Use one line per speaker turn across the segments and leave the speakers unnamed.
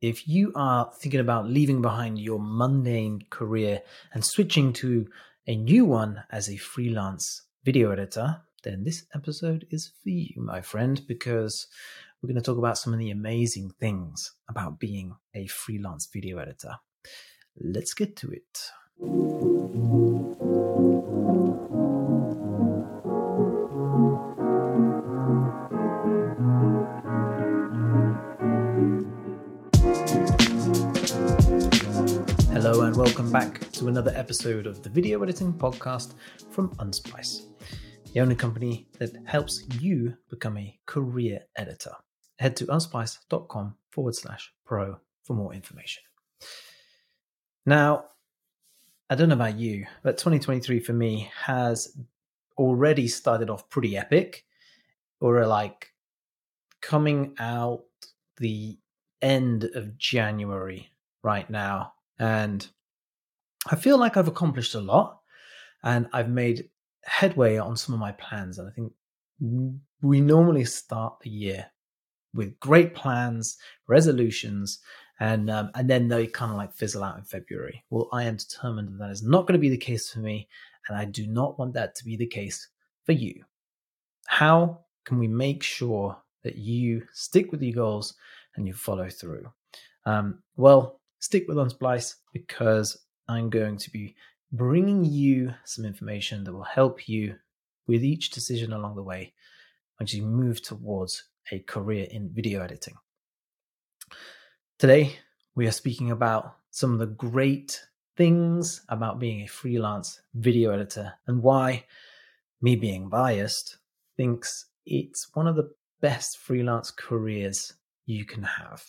if you are thinking about leaving behind your mundane career and switching to a new one as a freelance video editor, then this episode is for you, my friend, because we're going to talk about some of the amazing things about being a freelance video editor. Let's get to it. Welcome back to another episode of the Video Editing Podcast from Unsplice, the only company that helps you become a career editor. Head to unsplice.com forward slash pro for more information. Now, I don't know about you, but 2023 for me has already started off pretty epic. Or like coming out the end of January right now and I feel like I've accomplished a lot and I've made headway on some of my plans. And I think we normally start the year with great plans, resolutions, and um, and then they kind of like fizzle out in February. Well, I am determined that that is not going to be the case for me, and I do not want that to be the case for you. How can we make sure that you stick with your goals and you follow through? Um, well, stick with Unsplice because I'm going to be bringing you some information that will help you with each decision along the way as you move towards a career in video editing. Today, we are speaking about some of the great things about being a freelance video editor and why me being biased thinks it's one of the best freelance careers you can have.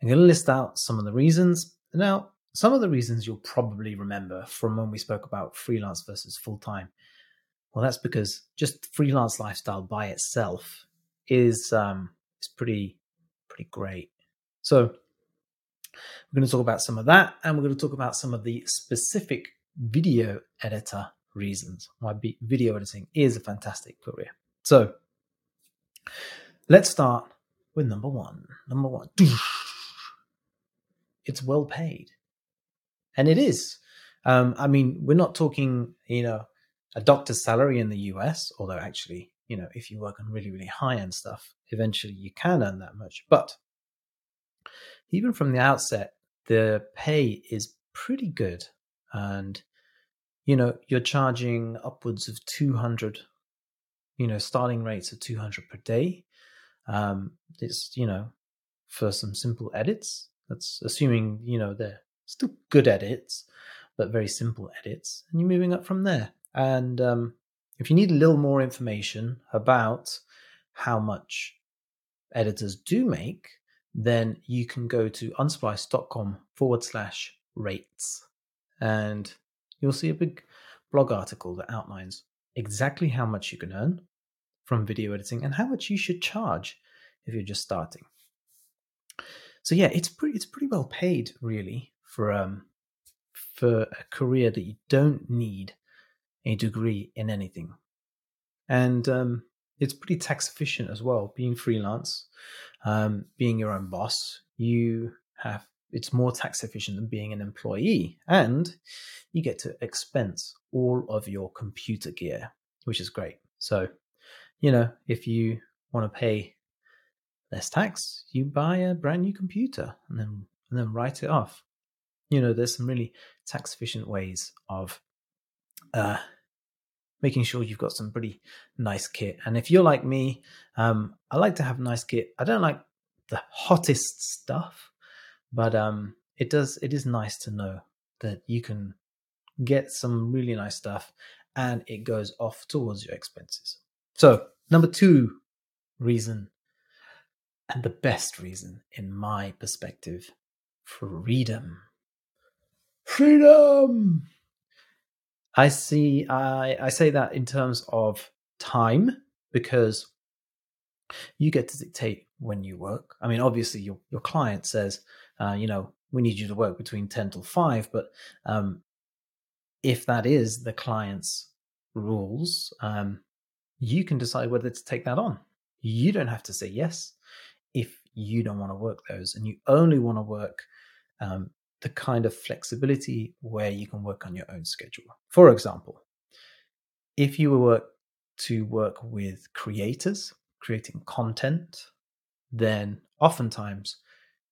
I'm going to list out some of the reasons. Now, some of the reasons you'll probably remember from when we spoke about freelance versus full time. Well, that's because just freelance lifestyle by itself is um, is pretty pretty great. So we're going to talk about some of that, and we're going to talk about some of the specific video editor reasons why video editing is a fantastic career. So let's start with number one. Number one it's well paid. And it is. Um, I mean, we're not talking, you know, a doctor's salary in the US, although actually, you know, if you work on really, really high end stuff, eventually you can earn that much. But even from the outset, the pay is pretty good. And, you know, you're charging upwards of 200, you know, starting rates of 200 per day. Um, it's, you know, for some simple edits, that's assuming, you know, they're still good edits, but very simple edits. And you're moving up from there. And um, if you need a little more information about how much editors do make, then you can go to unsplice.com forward slash rates. And you'll see a big blog article that outlines exactly how much you can earn from video editing and how much you should charge if you're just starting so yeah, it's pretty it's pretty well paid really for um for a career that you don't need a degree in anything, and um, it's pretty tax efficient as well. Being freelance, um, being your own boss, you have it's more tax efficient than being an employee, and you get to expense all of your computer gear, which is great. So, you know, if you want to pay less tax, you buy a brand new computer and then and then write it off. You know, there's some really tax efficient ways of uh, making sure you've got some pretty nice kit. And if you're like me, um, I like to have nice kit. I don't like the hottest stuff, but um, it does. It is nice to know that you can get some really nice stuff, and it goes off towards your expenses. So number two reason and the best reason, in my perspective, freedom. Freedom! I see, I, I say that in terms of time because you get to dictate when you work. I mean, obviously, your, your client says, uh, you know, we need you to work between 10 till 5, but um, if that is the client's rules, um, you can decide whether to take that on. You don't have to say yes if you don't want to work those and you only want to work um, the kind of flexibility where you can work on your own schedule. For example, if you were to work with creators creating content, then oftentimes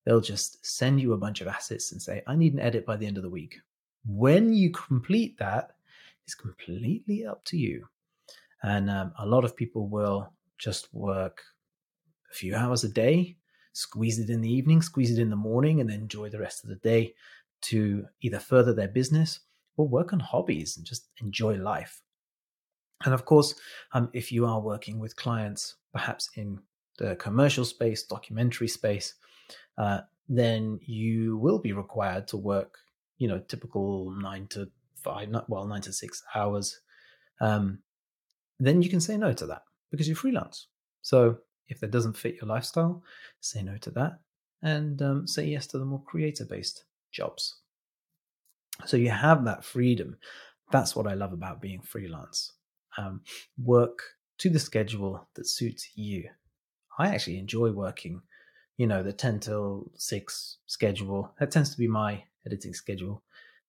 they'll just send you a bunch of assets and say, I need an edit by the end of the week. When you complete that, it's completely up to you. And um, a lot of people will just work a few hours a day, squeeze it in the evening, squeeze it in the morning, and then enjoy the rest of the day to either further their business or work on hobbies and just enjoy life. And of course, um, if you are working with clients, perhaps in the commercial space, documentary space, uh, then you will be required to work, you know, typical nine to five, not well, nine to six hours. Um, then you can say no to that because you're freelance. So if that doesn't fit your lifestyle, say no to that and um, say yes to the more creator based jobs. So you have that freedom. That's what I love about being freelance. Um, work to the schedule that suits you. I actually enjoy working, you know, the 10 till 6 schedule. That tends to be my editing schedule,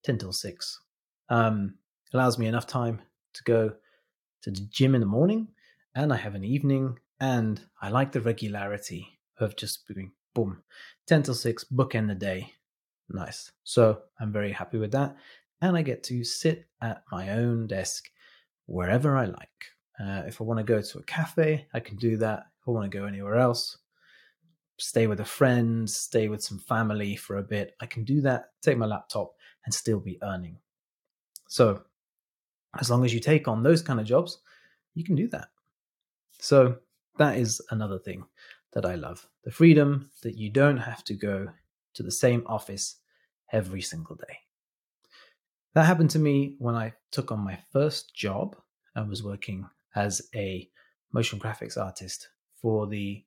10 till 6. Um, allows me enough time to go to the gym in the morning and I have an evening and I like the regularity of just doing boom, 10 till 6, bookend the day. Nice. So I'm very happy with that. And I get to sit at my own desk wherever I like. Uh, if I want to go to a cafe, I can do that. If I want to go anywhere else, stay with a friend, stay with some family for a bit, I can do that, take my laptop, and still be earning. So, as long as you take on those kind of jobs, you can do that. So, that is another thing that I love the freedom that you don't have to go to the same office every single day. That happened to me when I took on my first job and was working as a motion graphics artist for the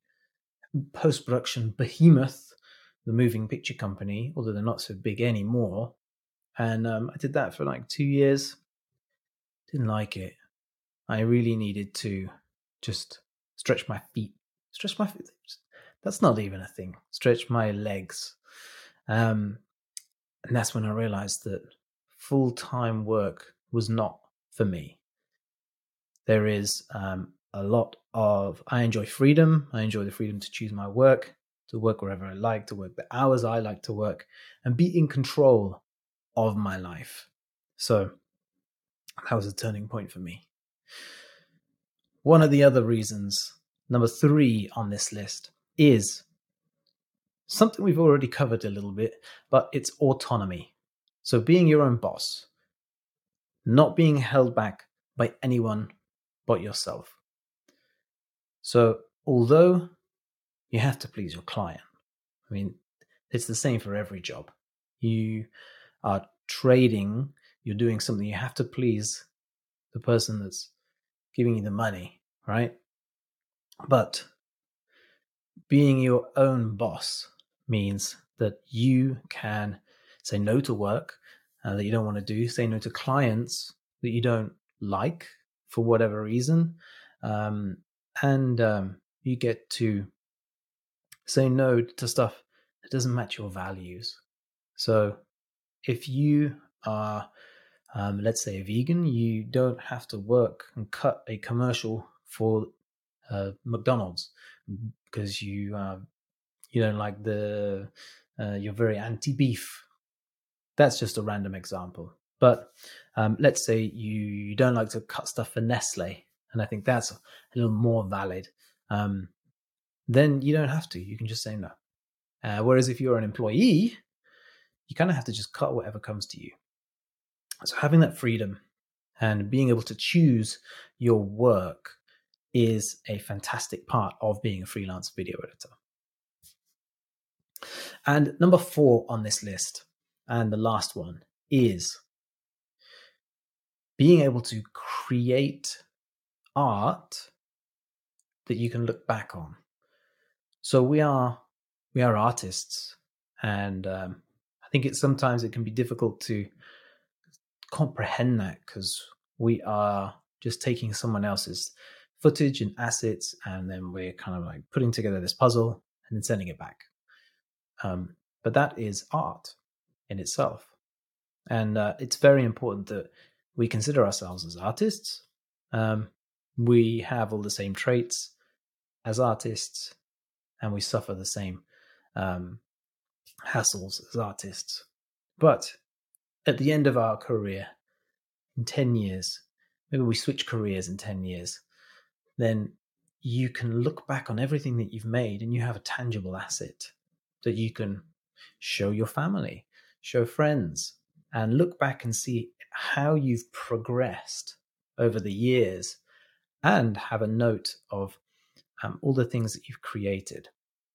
post production behemoth, the moving picture company, although they're not so big anymore. And um, I did that for like two years. Didn't like it. I really needed to just stretch my feet. Stretch my feet. That's not even a thing. Stretch my legs. Um, and that's when I realized that full time work was not for me. There is um, a lot of, I enjoy freedom. I enjoy the freedom to choose my work, to work wherever I like, to work the hours I like to work, and be in control of my life. So that was a turning point for me. One of the other reasons, number three on this list, is something we've already covered a little bit, but it's autonomy. So being your own boss, not being held back by anyone but yourself. So although you have to please your client, I mean, it's the same for every job. You are trading, you're doing something, you have to please the person that's giving you the money, right? But being your own boss means that you can say no to work uh, that you don't want to do, say no to clients that you don't like for whatever reason, um, and um, you get to say no to stuff that doesn't match your values. So, if you are, um, let's say, a vegan, you don't have to work and cut a commercial for uh, McDonald's because you uh, you don't like the uh, you're very anti beef that's just a random example. But um, let's say you, you don't like to cut stuff for Nestle, and I think that's a little more valid. Um, then you don't have to. You can just say no. Uh, whereas if you're an employee, you kind of have to just cut whatever comes to you. So having that freedom and being able to choose your work is a fantastic part of being a freelance video editor. And number four on this list and the last one is being able to create art that you can look back on. So we are we are artists, and um, I think it sometimes it can be difficult to comprehend that because we are just taking someone else's footage and assets, and then we're kind of like putting together this puzzle, and then sending it back. Um, but that is art in itself. And uh, it's very important that we consider ourselves as artists. Um, we have all the same traits as artists, and we suffer the same um, hassles as artists. But at the end of our career, in 10 years, maybe we switch careers in 10 years, then you can look back on everything that you've made and you have a tangible asset that you can show your family, show friends, and look back and see how you've progressed over the years and have a note of um, all the things that you've created.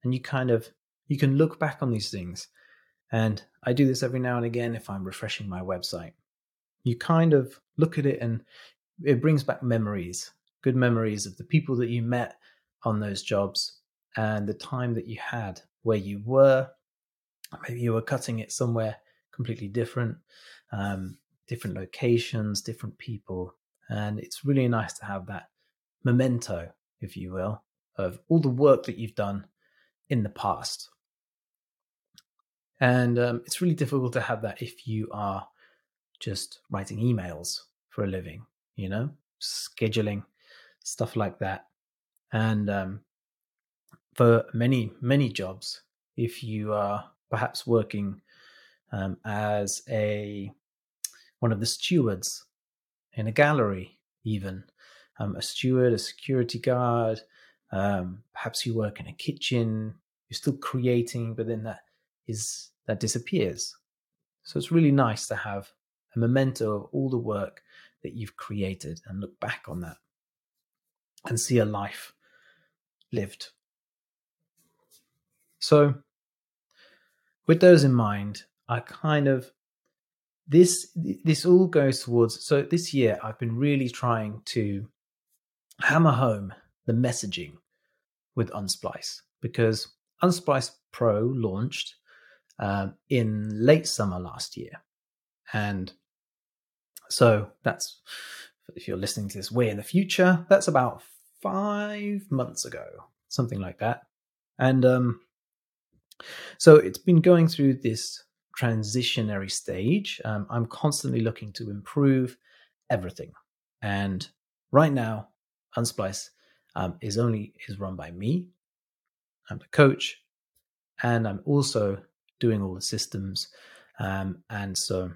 And you kind of you can look back on these things. And I do this every now and again if I'm refreshing my website. You kind of look at it and it brings back memories, good memories of the people that you met on those jobs and the time that you had where you were. Maybe you were cutting it somewhere completely different, um, different locations, different people. And it's really nice to have that memento, if you will, of all the work that you've done in the past. And um, it's really difficult to have that if you are just writing emails for a living, you know, scheduling, stuff like that. And um, for many, many jobs, if you are perhaps working um, as a one of the stewards in a gallery, even um, a steward, a security guard, um, perhaps you work in a kitchen, you're still creating, but then that is that disappears. So it's really nice to have a memento of all the work that you've created and look back on that and see a life lived. So, with those in mind, I kind of this this all goes towards so this year I've been really trying to hammer home the messaging with Unsplice because Unsplice Pro launched um, in late summer last year. And so that's, if you're listening to this way in the future, that's about five months ago, something like that. And um, so it's been going through this transitionary stage. Um, I'm constantly looking to improve everything. And right now, Unsplice um, is only is run by me. I'm the coach, and I'm also doing all the systems. Um, and so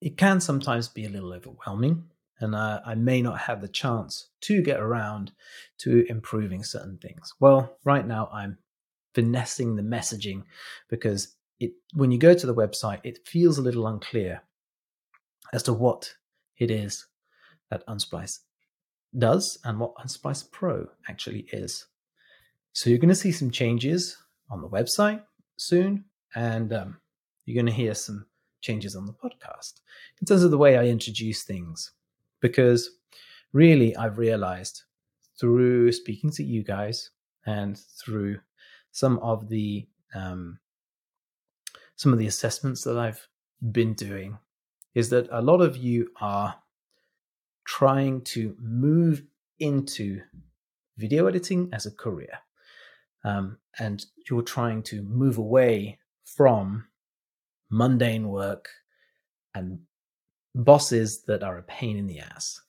it can sometimes be a little overwhelming, and I may not have the chance to get around to improving certain things. Well, right now I'm finessing the messaging because it when you go to the website, it feels a little unclear as to what it is that Unsplice does and what Unsplice Pro actually is. So you're going to see some changes on the website soon, and um, you're going to hear some changes on the podcast in terms of the way I introduce things. Because really, I've realized through speaking to you guys and through some of the um, some of the assessments that I've been doing is that a lot of you are trying to move into video editing as a career. Um, and you're trying to move away from mundane work and bosses that are a pain in the ass.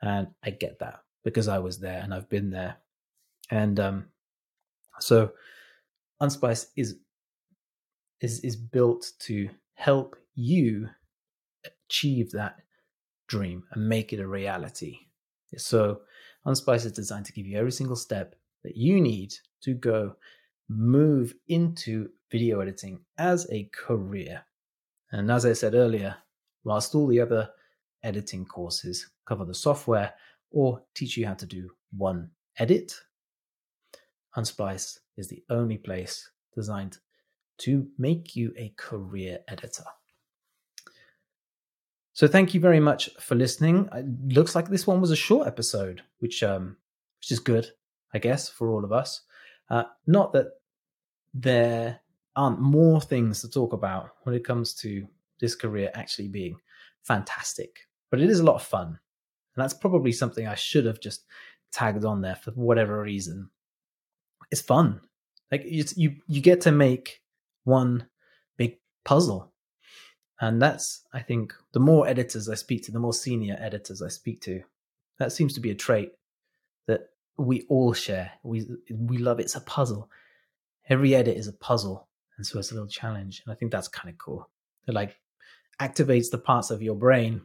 And I get that because I was there and I've been there. And um, so Unsplice is is is built to help you achieve that dream and make it a reality. So, Unsplice is designed to give you every single step that you need to go move into video editing as a career. And as I said earlier, whilst all the other editing courses cover the software or teach you how to do one edit, Unsplice is the only place designed to make you a career editor. So thank you very much for listening. It looks like this one was a short episode, which um, which is good, I guess, for all of us. Uh, not that there aren't more things to talk about when it comes to this career actually being fantastic, but it is a lot of fun, and that's probably something I should have just tagged on there for whatever reason. It's fun. Like you you get to make one big puzzle, and that's I think the more editors I speak to, the more senior editors I speak to, that seems to be a trait that we all share. We we love it's a puzzle. Every edit is a puzzle, and so it's a little challenge, and I think that's kind of cool. It like activates the parts of your brain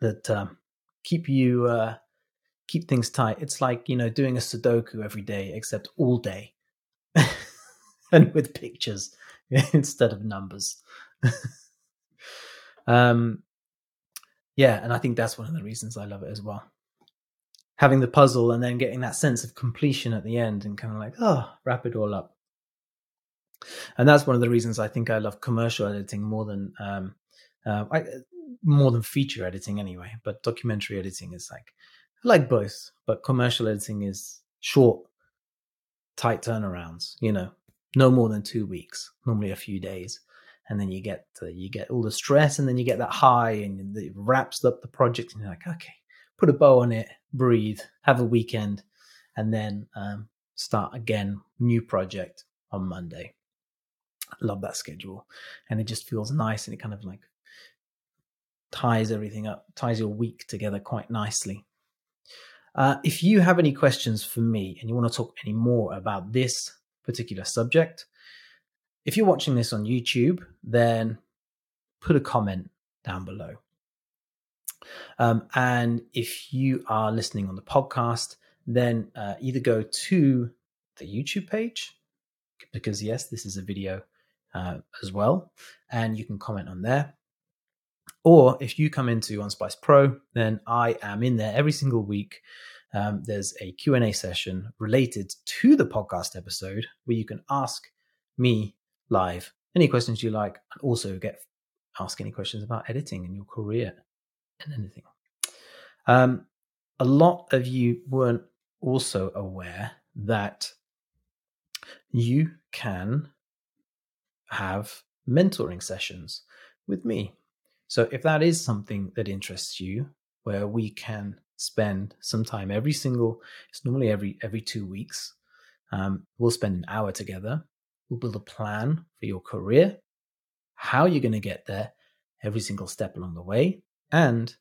that um, keep you uh, keep things tight. It's like you know doing a Sudoku every day, except all day, and with pictures instead of numbers. um, yeah, and I think that's one of the reasons I love it as well. Having the puzzle and then getting that sense of completion at the end, and kind of like, oh, wrap it all up. And that's one of the reasons I think I love commercial editing more than um, uh, I, more than feature editing anyway. But documentary editing is like I like both, but commercial editing is short, tight turnarounds. You know, no more than two weeks, normally a few days, and then you get you get all the stress, and then you get that high, and it wraps up the project, and you're like, okay, put a bow on it, breathe, have a weekend, and then um, start again, new project on Monday. love that schedule, and it just feels nice, and it kind of like ties everything up, ties your week together quite nicely. Uh, if you have any questions for me and you want to talk any more about this particular subject, if you're watching this on YouTube, then put a comment down below. Um, and if you are listening on the podcast, then uh, either go to the YouTube page, because yes, this is a video uh, as well, and you can comment on there. Or if you come into Unsplice Pro, then I am in there every single week. Um, there's a Q&A session related to the podcast episode where you can ask me live any questions you like and also get ask any questions about editing in your career and anything. Um, a lot of you weren't also aware that you can have mentoring sessions with me. So if that is something that interests you, where we can spend some time every single, it's normally every every two weeks. Um, we'll spend an hour together. We'll build a plan for your career, how you're going to get there, every single step along the way, and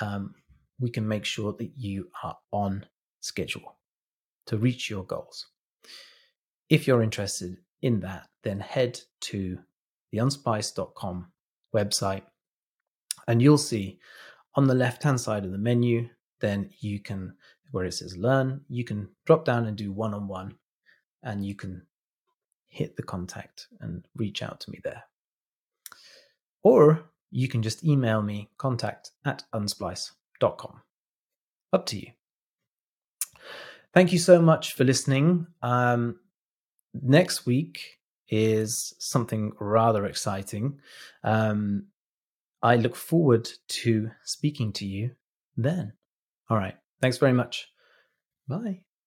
um, we can make sure that you are on schedule to reach your goals. If you're interested in that, then head to the unsplice.com website and you'll see on the left hand side of the menu, then you can, where it says learn, you can drop down and do one on one and you can hit the contact and reach out to me there. Or you can just email me contact at unsplice.com. Up to you. Thank you so much for listening. Um, next week is something rather exciting. Um, I look forward to speaking to you then. All right. Thanks very much. Bye.